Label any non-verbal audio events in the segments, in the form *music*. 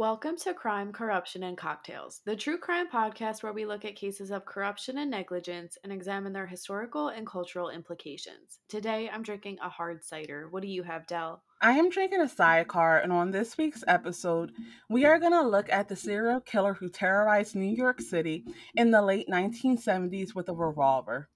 Welcome to Crime, Corruption, and Cocktails, the true crime podcast where we look at cases of corruption and negligence and examine their historical and cultural implications. Today, I'm drinking a hard cider. What do you have, Dell? I am drinking a sidecar, and on this week's episode, we are going to look at the serial killer who terrorized New York City in the late 1970s with a revolver.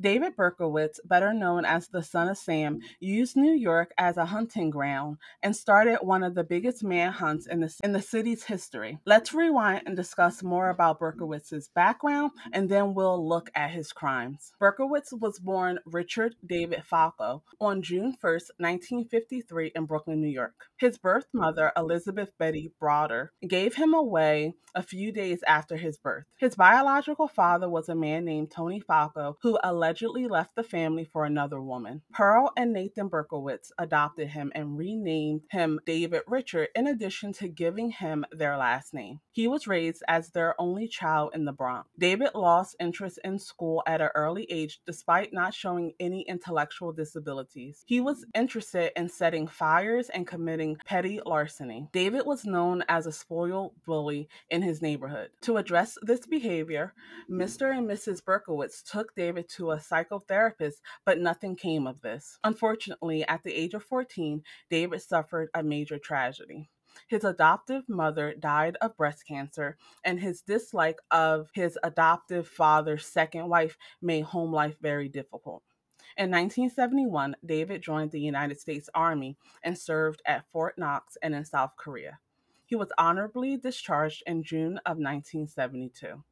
David Berkowitz, better known as the Son of Sam, used New York as a hunting ground and started one of the biggest manhunts in the, in the city's history. Let's rewind and discuss more about Berkowitz's background, and then we'll look at his crimes. Berkowitz was born Richard David Falco on June 1st, 1953, in Brooklyn, New York. His birth mother, Elizabeth Betty Broder, gave him away a few days after his birth. His biological father was a man named Tony Falco, who allegedly allegedly left the family for another woman. Pearl and Nathan Berkowitz adopted him and renamed him David Richard in addition to giving him their last name. He was raised as their only child in the Bronx. David lost interest in school at an early age despite not showing any intellectual disabilities. He was interested in setting fires and committing petty larceny. David was known as a spoiled bully in his neighborhood. To address this behavior, Mr. and Mrs. Berkowitz took David to a psychotherapist, but nothing came of this. Unfortunately, at the age of 14, David suffered a major tragedy. His adoptive mother died of breast cancer, and his dislike of his adoptive father's second wife made home life very difficult. In 1971, David joined the United States Army and served at Fort Knox and in South Korea. He was honorably discharged in June of 1972.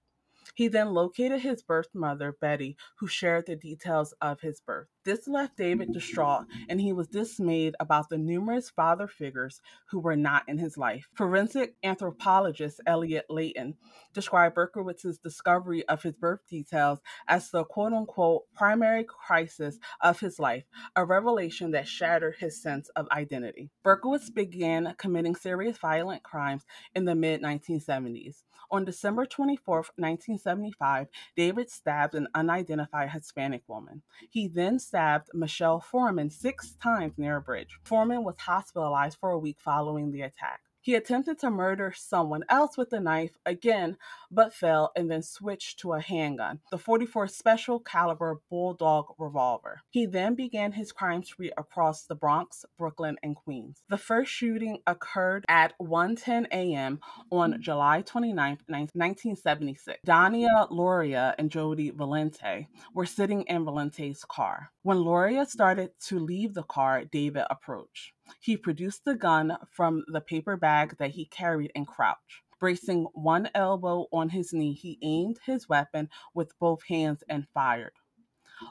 He then located his birth mother, Betty, who shared the details of his birth. This left David distraught, and he was dismayed about the numerous father figures who were not in his life. Forensic anthropologist Elliott Leyton described Berkowitz's discovery of his birth details as the quote unquote primary crisis of his life, a revelation that shattered his sense of identity. Berkowitz began committing serious violent crimes in the mid 1970s. On December 24, 1975, David stabbed an unidentified Hispanic woman. He then stabbed Michelle Foreman six times near a bridge. Foreman was hospitalized for a week following the attack. He attempted to murder someone else with a knife again, but fell and then switched to a handgun, the 44 special caliber Bulldog revolver. He then began his crime spree across the Bronx, Brooklyn, and Queens. The first shooting occurred at 1:10 a.m. on mm. July 29, 1976. Donna Lauria and Jody Valente were sitting in Valente's car. When Lauria started to leave the car, David approached. He produced the gun from the paper bag that he carried and crouched. Bracing one elbow on his knee, he aimed his weapon with both hands and fired.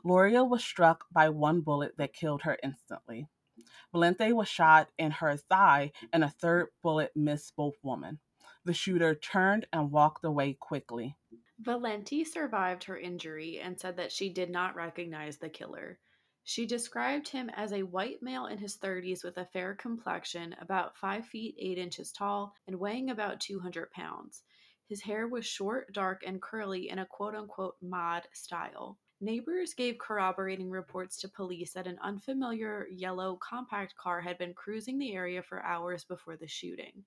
Lauria was struck by one bullet that killed her instantly. Valente was shot in her thigh, and a third bullet missed both women. The shooter turned and walked away quickly. Valente survived her injury and said that she did not recognize the killer. She described him as a white male in his 30s with a fair complexion, about 5 feet 8 inches tall, and weighing about 200 pounds. His hair was short, dark, and curly in a quote unquote mod style. Neighbors gave corroborating reports to police that an unfamiliar yellow compact car had been cruising the area for hours before the shooting.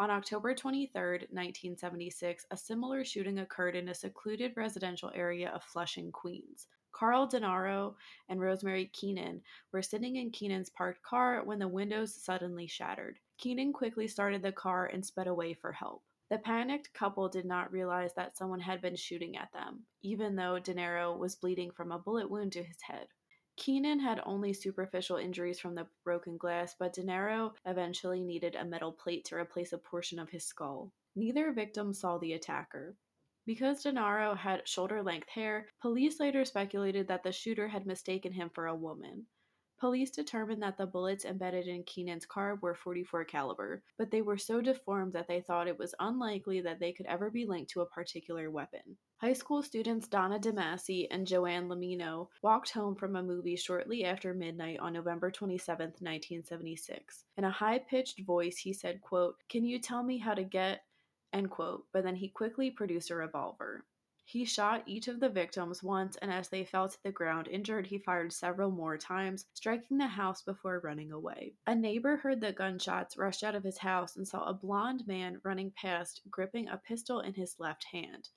On October 23, 1976, a similar shooting occurred in a secluded residential area of Flushing, Queens. Carl Denaro and Rosemary Keenan were sitting in Keenan's parked car when the windows suddenly shattered. Keenan quickly started the car and sped away for help. The panicked couple did not realize that someone had been shooting at them, even though Denaro was bleeding from a bullet wound to his head. Keenan had only superficial injuries from the broken glass, but Denaro eventually needed a metal plate to replace a portion of his skull. Neither victim saw the attacker. Because Denaro had shoulder length hair, police later speculated that the shooter had mistaken him for a woman. Police determined that the bullets embedded in Keenan's car were 44 caliber, but they were so deformed that they thought it was unlikely that they could ever be linked to a particular weapon. High school students Donna DeMasi and Joanne Lomino walked home from a movie shortly after midnight on November 27, 1976. In a high-pitched voice, he said, quote, "Can you tell me how to get end quote, but then he quickly produced a revolver. He shot each of the victims once, and as they fell to the ground injured, he fired several more times, striking the house before running away. A neighbor heard the gunshots, rushed out of his house, and saw a blond man running past, gripping a pistol in his left hand.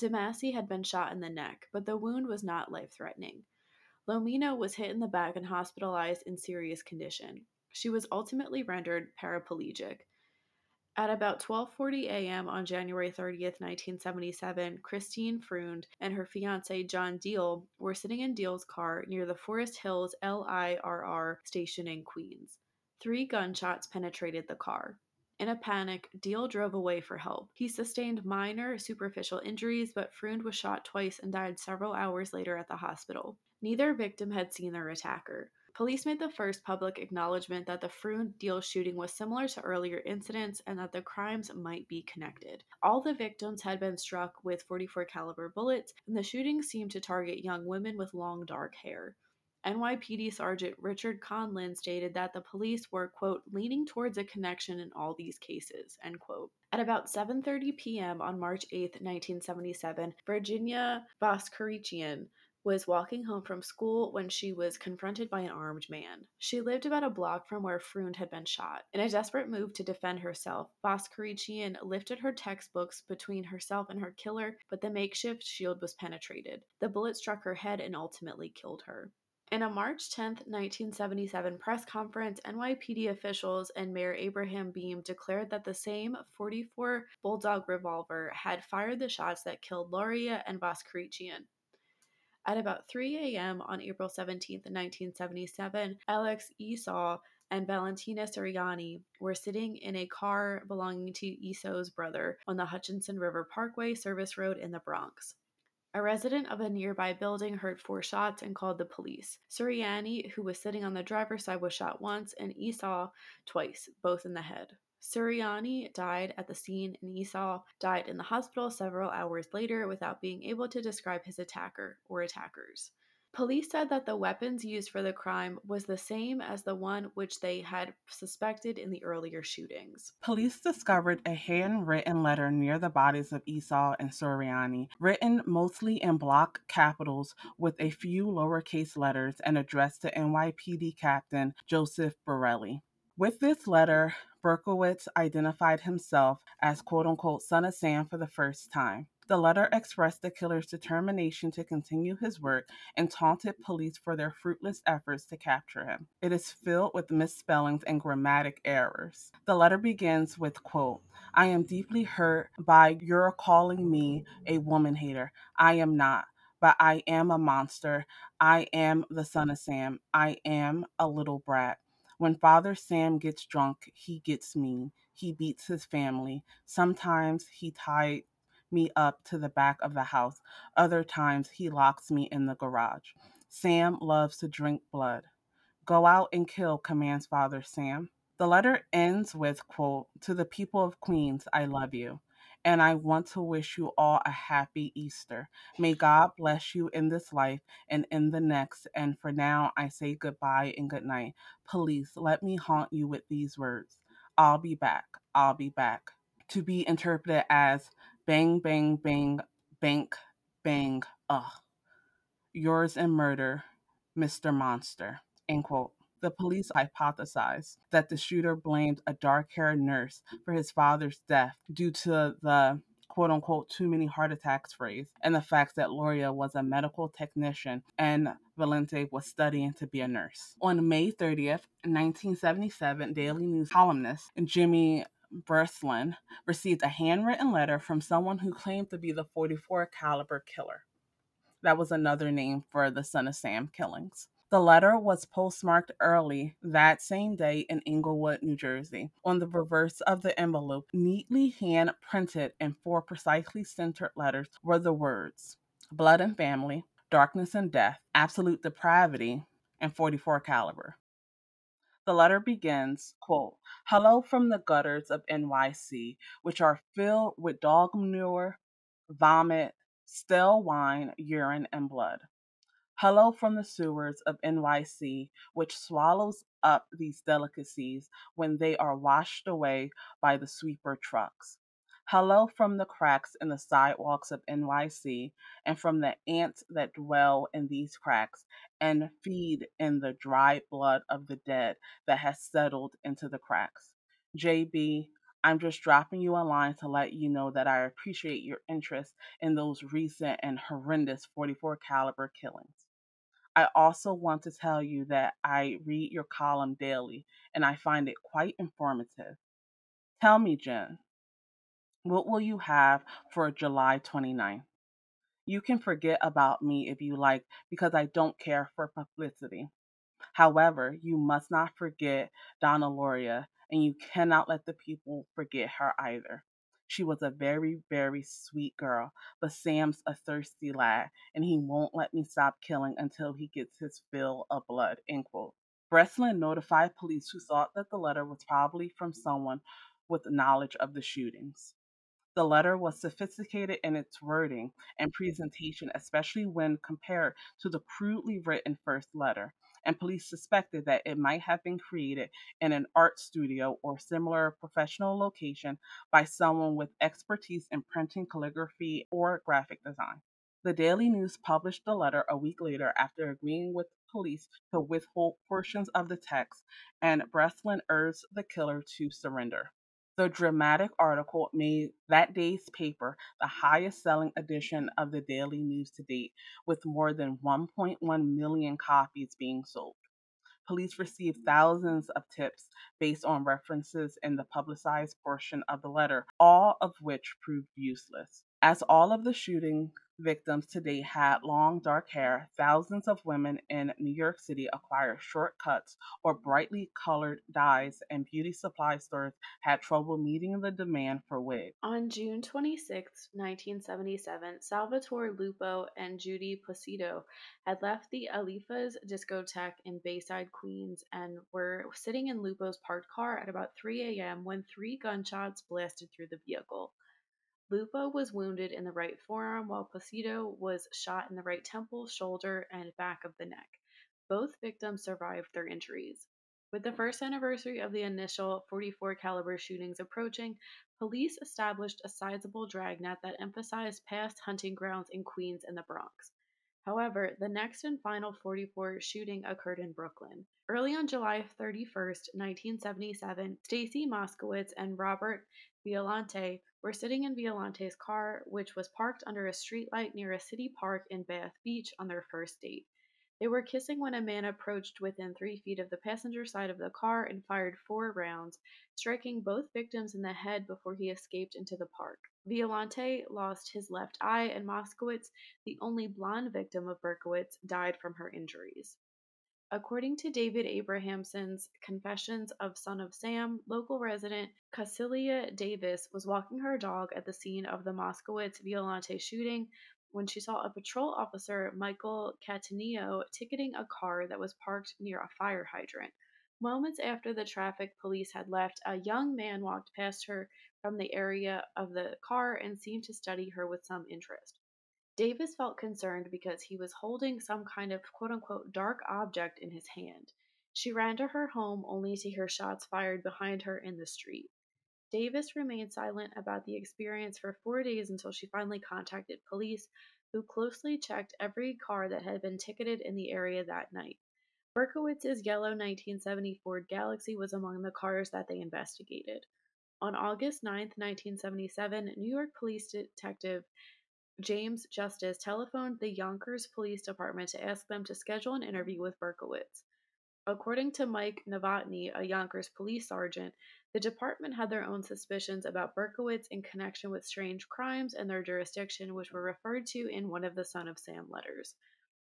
DeMasi had been shot in the neck, but the wound was not life threatening. Lomino was hit in the back and hospitalized in serious condition. She was ultimately rendered paraplegic. At about 12:40 a.m. on January 30th, 1977, Christine Freund and her fiancé John Diel were sitting in Diel's car near the Forest Hills LIRR station in Queens. Three gunshots penetrated the car. In a panic, Deal drove away for help. He sustained minor, superficial injuries, but Freund was shot twice and died several hours later at the hospital. Neither victim had seen their attacker. Police made the first public acknowledgement that the Freund Diel shooting was similar to earlier incidents and that the crimes might be connected. All the victims had been struck with 44 caliber bullets, and the shooting seemed to target young women with long dark hair. NYPD Sergeant Richard Conlin stated that the police were, quote, leaning towards a connection in all these cases, end quote. At about 7.30 p.m. on March 8, 1977, Virginia Voskerichian was walking home from school when she was confronted by an armed man. She lived about a block from where Freund had been shot. In a desperate move to defend herself, Voskerichian lifted her textbooks between herself and her killer, but the makeshift shield was penetrated. The bullet struck her head and ultimately killed her. In a March 10, 1977 press conference, NYPD officials and Mayor Abraham Beame declared that the same 44 Bulldog revolver had fired the shots that killed Lauria and Voskerichian. At about 3 a.m. on April 17, 1977, Alex Esau and Valentina Suriani were sitting in a car belonging to Esau's brother on the Hutchinson River Parkway service road in the Bronx. A resident of a nearby building heard four shots and called the police. Suriani, who was sitting on the driver's side, was shot once, and Esau twice, both in the head. Suriani died at the scene, and Esau died in the hospital several hours later without being able to describe his attacker or attackers. Police said that the weapons used for the crime was the same as the one which they had suspected in the earlier shootings. Police discovered a handwritten letter near the bodies of Esau and Suriani, written mostly in block capitals with a few lowercase letters and addressed to NYPD Captain Joseph Borelli. With this letter, Berkowitz identified himself as quote unquote son of Sam for the first time. The letter expressed the killer's determination to continue his work and taunted police for their fruitless efforts to capture him. It is filled with misspellings and grammatic errors. The letter begins with quote, I am deeply hurt by your calling me a woman hater. I am not but I am a monster. I am the son of Sam. I am a little brat. When Father Sam gets drunk, he gets mean. He beats his family. Sometimes he tied me up to the back of the house. Other times he locks me in the garage. Sam loves to drink blood. Go out and kill, commands Father Sam. The letter ends with quote, "To the people of Queens, I love you." And I want to wish you all a happy Easter. May God bless you in this life and in the next. And for now, I say goodbye and good night. Police, let me haunt you with these words I'll be back. I'll be back. To be interpreted as bang, bang, bang, bank, bang, ugh. Yours in murder, Mr. Monster. End quote. The police hypothesized that the shooter blamed a dark haired nurse for his father's death due to the quote unquote too many heart attacks phrase and the fact that Lauria was a medical technician and Valente was studying to be a nurse. On May 30th, 1977, Daily News columnist Jimmy Breslin received a handwritten letter from someone who claimed to be the 44 caliber killer. That was another name for the Son of Sam killings. The letter was postmarked early that same day in Englewood, New Jersey. On the reverse of the envelope, neatly hand printed in four precisely centered letters, were the words Blood and Family, Darkness and Death, Absolute Depravity, and 44 Caliber. The letter begins, quote, Hello from the gutters of NYC, which are filled with dog manure, vomit, stale wine, urine, and blood. Hello from the sewers of NYC, which swallows up these delicacies when they are washed away by the sweeper trucks. Hello from the cracks in the sidewalks of NYC and from the ants that dwell in these cracks and feed in the dry blood of the dead that has settled into the cracks. JB, I'm just dropping you a line to let you know that I appreciate your interest in those recent and horrendous 44 caliber killings. I also want to tell you that I read your column daily and I find it quite informative. Tell me, Jen, what will you have for July 29th? You can forget about me if you like because I don't care for publicity. However, you must not forget Donna Lauria and you cannot let the people forget her either. She was a very, very sweet girl, but Sam's a thirsty lad, and he won't let me stop killing until he gets his fill of blood. End quote. Breslin notified police who thought that the letter was probably from someone with knowledge of the shootings. The letter was sophisticated in its wording and presentation, especially when compared to the crudely written first letter and police suspected that it might have been created in an art studio or similar professional location by someone with expertise in printing, calligraphy, or graphic design. The Daily News published the letter a week later after agreeing with police to withhold portions of the text, and Breslin urged the killer to surrender. The dramatic article made that day's paper the highest selling edition of the Daily News to date, with more than 1.1 million copies being sold. Police received thousands of tips based on references in the publicized portion of the letter, all of which proved useless. As all of the shooting victims today had long dark hair, thousands of women in New York City acquired short cuts or brightly colored dyes, and beauty supply stores had trouble meeting the demand for wigs. On June 26, 1977, Salvatore Lupo and Judy Placido had left the Elephas discotheque in Bayside, Queens, and were sitting in Lupo's parked car at about 3 a.m. when three gunshots blasted through the vehicle. Lupo was wounded in the right forearm, while Placido was shot in the right temple, shoulder, and back of the neck. Both victims survived their injuries. With the first anniversary of the initial 44 caliber shootings approaching, police established a sizable dragnet that emphasized past hunting grounds in Queens and the Bronx. However, the next and final 44 shooting occurred in Brooklyn. Early on July 31, 1977, Stacy Moskowitz and Robert Violante were sitting in Violante's car, which was parked under a streetlight near a city park in Bath Beach on their first date. They were kissing when a man approached within three feet of the passenger side of the car and fired four rounds, striking both victims in the head before he escaped into the park. Violante lost his left eye, and Moskowitz, the only blonde victim of Berkowitz, died from her injuries. According to David Abrahamsen's Confessions of Son of Sam, local resident Cacilia Davis was walking her dog at the scene of the Moskowitz Violante shooting when she saw a patrol officer, Michael Cataneo, ticketing a car that was parked near a fire hydrant. Moments after the traffic police had left, a young man walked past her from the area of the car and seemed to study her with some interest. Davis felt concerned because he was holding some kind of quote unquote dark object in his hand. She ran to her home only to hear shots fired behind her in the street. Davis remained silent about the experience for four days until she finally contacted police, who closely checked every car that had been ticketed in the area that night. Berkowitz's yellow 1970 Ford Galaxie was among the cars that they investigated. On August 9, 1977, New York Police Detective James Justice telephoned the Yonkers Police Department to ask them to schedule an interview with Berkowitz. According to Mike Novotny, a Yonkers police sergeant, the department had their own suspicions about Berkowitz in connection with strange crimes in their jurisdiction, which were referred to in one of the Son of Sam letters.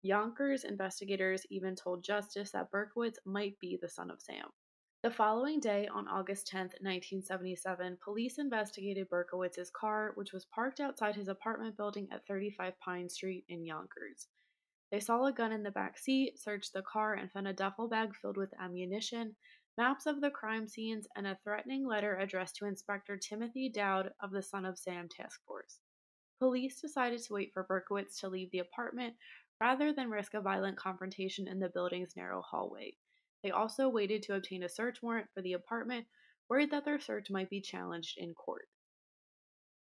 Yonkers investigators even told Justice that Berkowitz might be the son of Sam. The following day, on August 10, 1977, police investigated Berkowitz's car, which was parked outside his apartment building at 35 Pine Street in Yonkers. They saw a gun in the back seat, searched the car, and found a duffel bag filled with ammunition, maps of the crime scenes, and a threatening letter addressed to Inspector Timothy Dowd of the Son of Sam Task Force. Police decided to wait for Berkowitz to leave the apartment rather than risk a violent confrontation in the building's narrow hallway. They also waited to obtain a search warrant for the apartment, worried that their search might be challenged in court.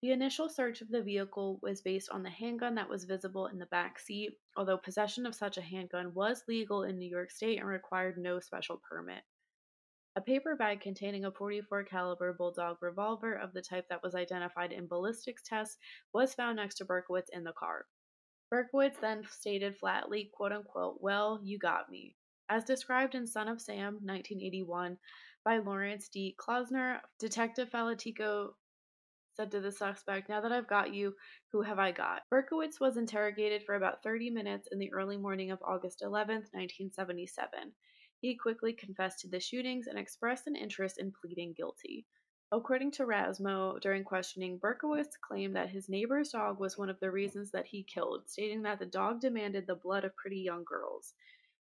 The initial search of the vehicle was based on the handgun that was visible in the back seat, although possession of such a handgun was legal in New York State and required no special permit. A paper bag containing a 44 caliber Bulldog revolver of the type that was identified in ballistics tests was found next to Berkowitz in the car. Berkowitz then stated flatly, quote unquote, "Well, you got me." As described in Son of Sam, 1981, by Lawrence D. Klausner, Detective Falatico said to the suspect, Now that I've got you, who have I got? Berkowitz was interrogated for about 30 minutes in the early morning of August 11, 1977. He quickly confessed to the shootings and expressed an interest in pleading guilty. According to Rasmo, during questioning, Berkowitz claimed that his neighbor's dog was one of the reasons that he killed, stating that the dog demanded the blood of pretty young girls.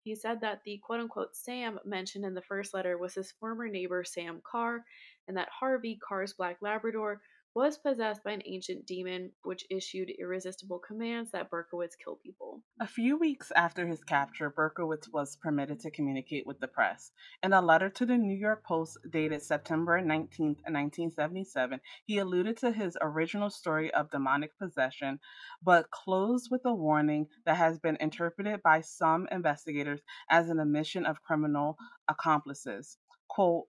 He said that the quote unquote Sam mentioned in the first letter was his former neighbor Sam Carr, and that Harvey, Carr's black Labrador, was possessed by an ancient demon which issued irresistible commands that Berkowitz kill people. A few weeks after his capture, Berkowitz was permitted to communicate with the press. In a letter to the New York Post dated September 19, 1977, he alluded to his original story of demonic possession, but closed with a warning that has been interpreted by some investigators as an admission of criminal accomplices. Quote,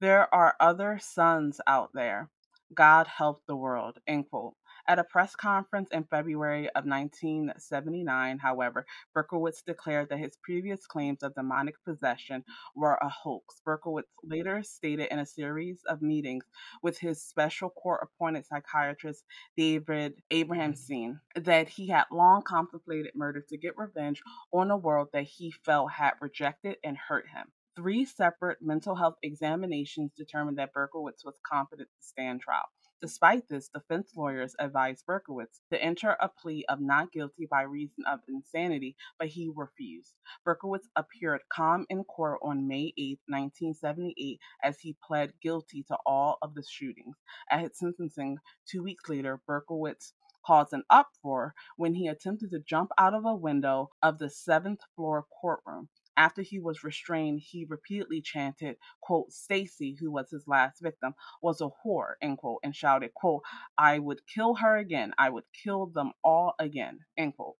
there are other sons out there. God help the world, end quote. At a press conference in February of 1979, however, Berkowitz declared that his previous claims of demonic possession were a hoax. Berkowitz later stated in a series of meetings with his special court appointed psychiatrist David mm-hmm. Abrahamstein that he had long contemplated murder to get revenge on a world that he felt had rejected and hurt him. Three separate mental health examinations determined that Berkowitz was competent to stand trial. Despite this, defense lawyers advised Berkowitz to enter a plea of not guilty by reason of insanity, but he refused. Berkowitz appeared calm in court on May 8, 1978, as he pled guilty to all of the shootings. At his sentencing two weeks later, Berkowitz caused an uproar when he attempted to jump out of a window of the seventh floor courtroom. After he was restrained, he repeatedly chanted, quote, Stacy, who was his last victim, was a whore, end quote, and shouted, quote, I would kill her again. I would kill them all again, end quote.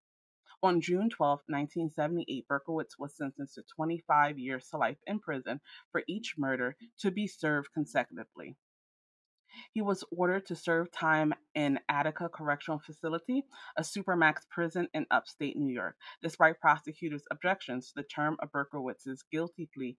On June 12, 1978, Berkowitz was sentenced to 25 years to life in prison for each murder to be served consecutively. He was ordered to serve time in Attica Correctional Facility, a supermax prison in upstate New York. Despite prosecutors' objections, the term of Berkowitz's guilty plea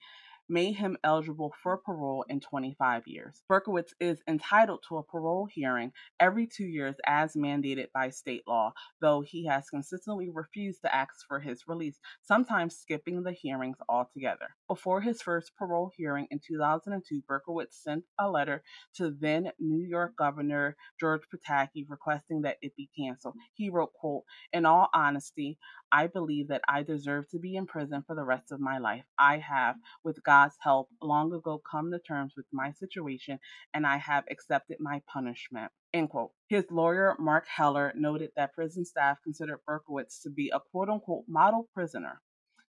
made him eligible for parole in 25 years. Berkowitz is entitled to a parole hearing every two years as mandated by state law, though he has consistently refused to ask for his release, sometimes skipping the hearings altogether. Before his first parole hearing in 2002, Berkowitz sent a letter to then New York Governor George Pataki requesting that it be canceled. He wrote, quote, In all honesty, I believe that I deserve to be in prison for the rest of my life. I have, with God's help, long ago come to terms with my situation and I have accepted my punishment. End quote. His lawyer, Mark Heller, noted that prison staff considered Berkowitz to be a quote unquote model prisoner.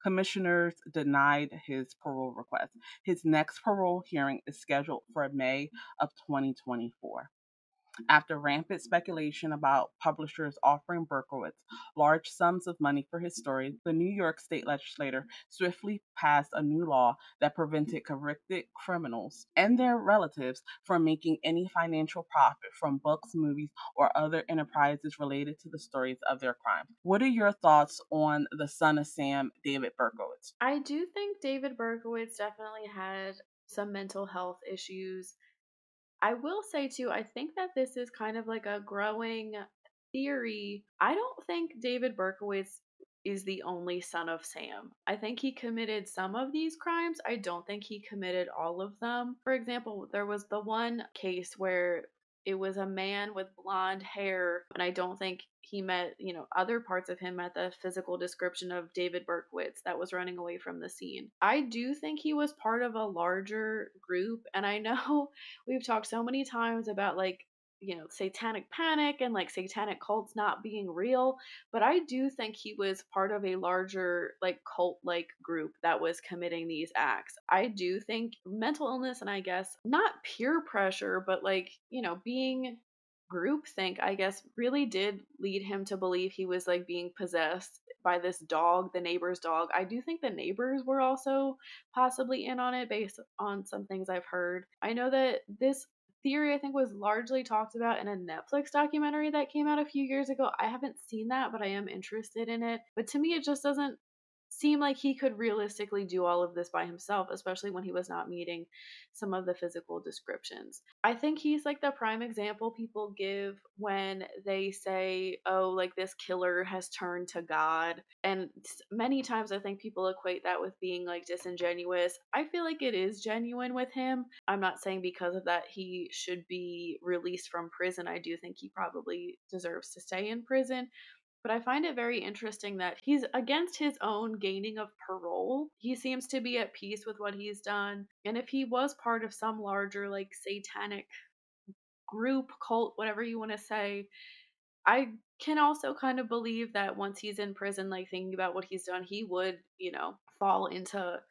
Commissioners denied his parole request. His next parole hearing is scheduled for May of 2024 after rampant speculation about publishers offering Berkowitz large sums of money for his story, the New York state legislature swiftly passed a new law that prevented convicted criminals and their relatives from making any financial profit from books, movies, or other enterprises related to the stories of their crimes. What are your thoughts on the son of Sam, David Berkowitz? I do think David Berkowitz definitely had some mental health issues I will say too, I think that this is kind of like a growing theory. I don't think David Berkowitz is the only son of Sam. I think he committed some of these crimes. I don't think he committed all of them. For example, there was the one case where it was a man with blonde hair, and I don't think he met, you know, other parts of him met the physical description of David Berkowitz that was running away from the scene. I do think he was part of a larger group, and I know *laughs* we've talked so many times about like you know, satanic panic and like satanic cults not being real, but I do think he was part of a larger like cult like group that was committing these acts. I do think mental illness and I guess not peer pressure, but like, you know, being groupthink, I guess, really did lead him to believe he was like being possessed by this dog, the neighbor's dog. I do think the neighbors were also possibly in on it based on some things I've heard. I know that this theory I think was largely talked about in a Netflix documentary that came out a few years ago. I haven't seen that, but I am interested in it. But to me it just doesn't seem like he could realistically do all of this by himself, especially when he was not meeting some of the physical descriptions. I think he's like the prime example people give when they say, oh, like this killer has turned to God. And many times I think people equate that with being like disingenuous. I feel like it is genuine with him. I'm not saying because of that he should be released from prison. I do think he probably deserves to stay in prison but I find it very interesting that he's against his own gaining of parole. He seems to be at peace with what he's done. And if he was part of some larger, like, satanic group, cult, whatever you want to say, I can also kind of believe that once he's in prison, like, thinking about what he's done, he would, you know, fall into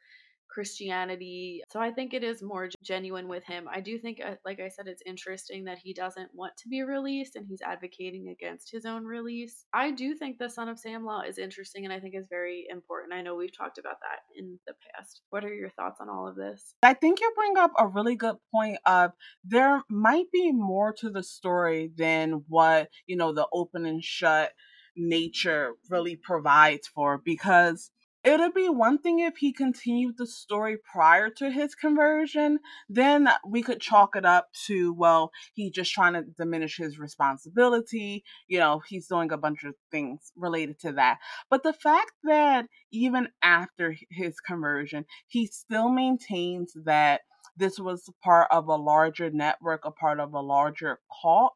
Christianity. So I think it is more genuine with him. I do think, uh, like I said, it's interesting that he doesn't want to be released and he's advocating against his own release. I do think the Son of Sam law is interesting and I think is very important. I know we've talked about that in the past. What are your thoughts on all of this? I think you bring up a really good point of there might be more to the story than what, you know, the open and shut nature really provides for because It'd be one thing if he continued the story prior to his conversion, then we could chalk it up to, well, he's just trying to diminish his responsibility. You know, he's doing a bunch of things related to that. But the fact that even after his conversion, he still maintains that this was part of a larger network, a part of a larger cult,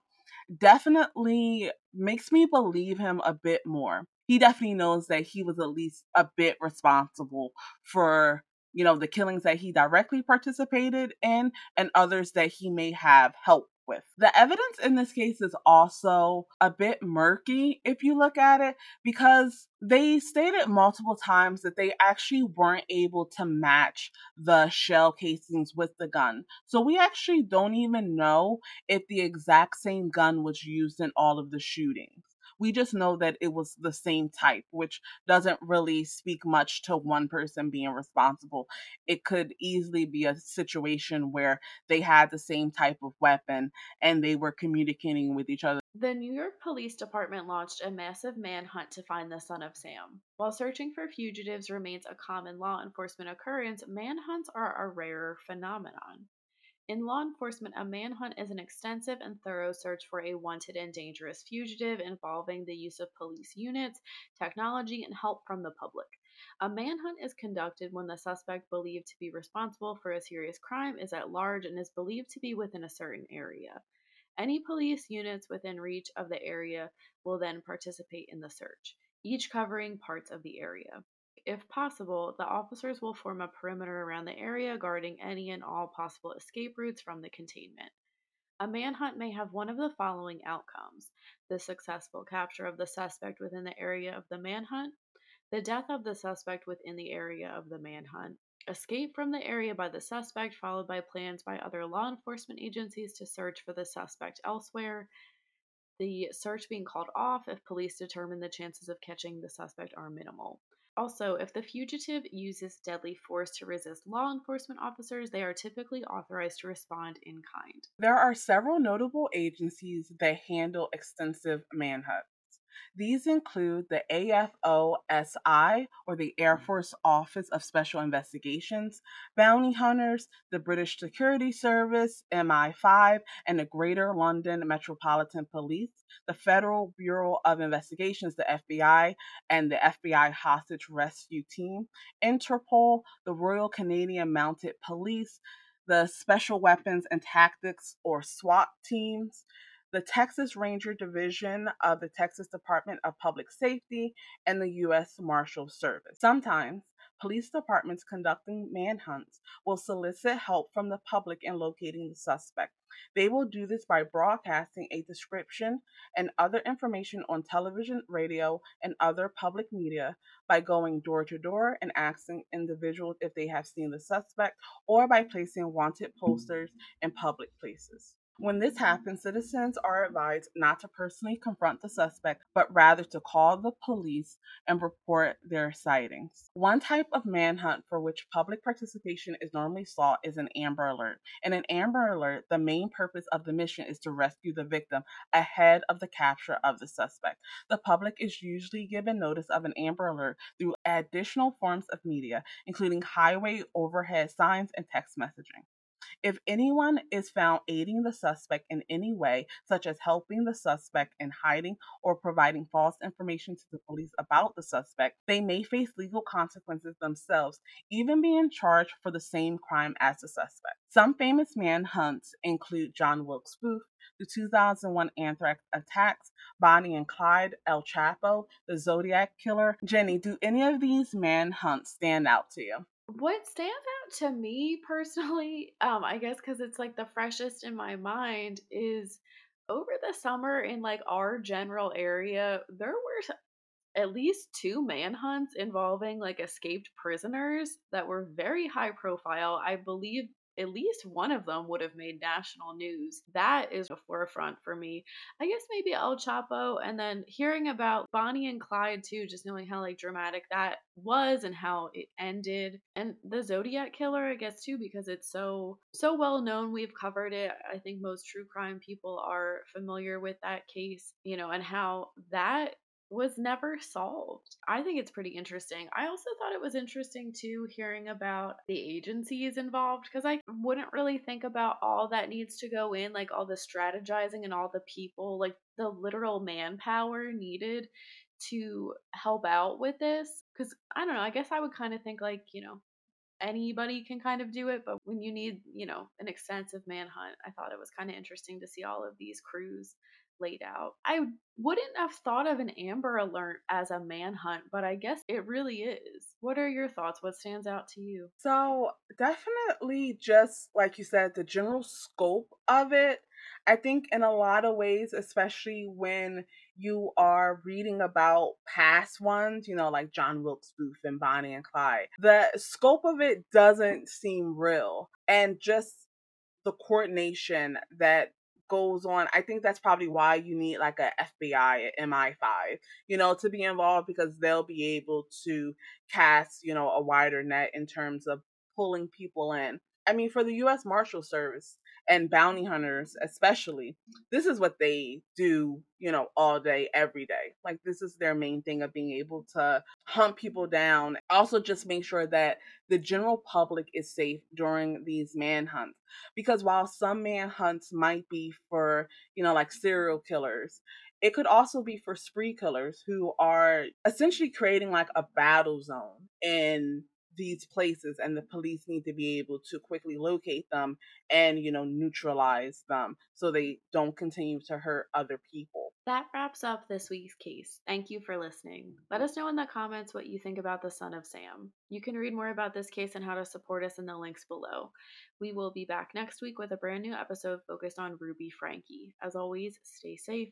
definitely makes me believe him a bit more he definitely knows that he was at least a bit responsible for you know the killings that he directly participated in and others that he may have helped with. The evidence in this case is also a bit murky if you look at it because they stated multiple times that they actually weren't able to match the shell casings with the gun. So we actually don't even know if the exact same gun was used in all of the shootings. We just know that it was the same type, which doesn't really speak much to one person being responsible. It could easily be a situation where they had the same type of weapon and they were communicating with each other. The New York Police Department launched a massive manhunt to find the son of Sam. While searching for fugitives remains a common law enforcement occurrence, manhunts are a rarer phenomenon. In law enforcement, a manhunt is an extensive and thorough search for a wanted and dangerous fugitive involving the use of police units, technology, and help from the public. A manhunt is conducted when the suspect believed to be responsible for a serious crime is at large and is believed to be within a certain area. Any police units within reach of the area will then participate in the search, each covering parts of the area. If possible, the officers will form a perimeter around the area, guarding any and all possible escape routes from the containment. A manhunt may have one of the following outcomes the successful capture of the suspect within the area of the manhunt, the death of the suspect within the area of the manhunt, escape from the area by the suspect, followed by plans by other law enforcement agencies to search for the suspect elsewhere, the search being called off if police determine the chances of catching the suspect are minimal. Also, if the fugitive uses deadly force to resist law enforcement officers, they are typically authorized to respond in kind. There are several notable agencies that handle extensive manhunts. These include the AFOSI, or the Air mm-hmm. Force Office of Special Investigations, Bounty Hunters, the British Security Service, MI5, and the Greater London Metropolitan Police, the Federal Bureau of Investigations, the FBI, and the FBI Hostage Rescue Team, Interpol, the Royal Canadian Mounted Police, the Special Weapons and Tactics, or SWAT teams, the Texas Ranger Division of the Texas Department of Public Safety, and the U.S. Marshal Service. Sometimes, police departments conducting manhunts will solicit help from the public in locating the suspect. They will do this by broadcasting a description and other information on television, radio, and other public media, by going door to door and asking individuals if they have seen the suspect, or by placing wanted posters in public places. When this happens, citizens are advised not to personally confront the suspect, but rather to call the police and report their sightings. One type of manhunt for which public participation is normally sought is an Amber Alert. In an Amber Alert, the main purpose of the mission is to rescue the victim ahead of the capture of the suspect. The public is usually given notice of an Amber Alert through additional forms of media, including highway overhead signs and text messaging. If anyone is found aiding the suspect in any way, such as helping the suspect in hiding or providing false information to the police about the suspect, they may face legal consequences themselves, even being charged for the same crime as the suspect. Some famous manhunts include John Wilkes Booth, the 2001 anthrax attacks, Bonnie and Clyde, El Chapo, the Zodiac Killer. Jenny, do any of these manhunts stand out to you? What stands out to me personally, *laughs* um, I guess because it's like the freshest in my mind, is over the summer in like our general area, there were at least two manhunts involving like escaped prisoners that were very high profile. I believe at least one of them would have made national news. That is a forefront for me. I guess maybe El Chapo, and then hearing about Bonnie and Clyde too, just knowing how like dramatic that was and how it ended, and the Zodiac Killer, I guess too, because it's so so well known. We've covered it. I think most true crime people are familiar with that case, you know, and how that was never solved. I think it's pretty interesting. I also thought it was interesting too hearing about the agencies involved because I wouldn't really think about all that needs to go in, like all the strategizing and all the people, like the literal manpower needed to help out with this. Because I don't know, I guess I would kind of think like, you know, anybody can kind of do it, but when you need, you know, an extensive manhunt, I thought it was kind of interesting to see all of these crews laid out. I wouldn't have thought of an Amber Alert as a manhunt, but I guess it really is. What are your thoughts? What stands out to you? So, definitely, just like you said, the general scope of it. I think, in a lot of ways, especially when you are reading about past ones, you know, like John Wilkes Booth and Bonnie and Clyde, the scope of it doesn't seem real. And just the coordination that goes on. I think that's probably why you need like a FBI, MI5, you know, to be involved because they'll be able to cast, you know, a wider net in terms of pulling people in. I mean, for the U.S. Marshal Service, and bounty hunters especially this is what they do you know all day every day like this is their main thing of being able to hunt people down also just make sure that the general public is safe during these manhunts because while some manhunts might be for you know like serial killers it could also be for spree killers who are essentially creating like a battle zone in these places and the police need to be able to quickly locate them and you know neutralize them so they don't continue to hurt other people. That wraps up this week's case. Thank you for listening. Let us know in the comments what you think about the son of sam. You can read more about this case and how to support us in the links below. We will be back next week with a brand new episode focused on Ruby Franke. As always stay safe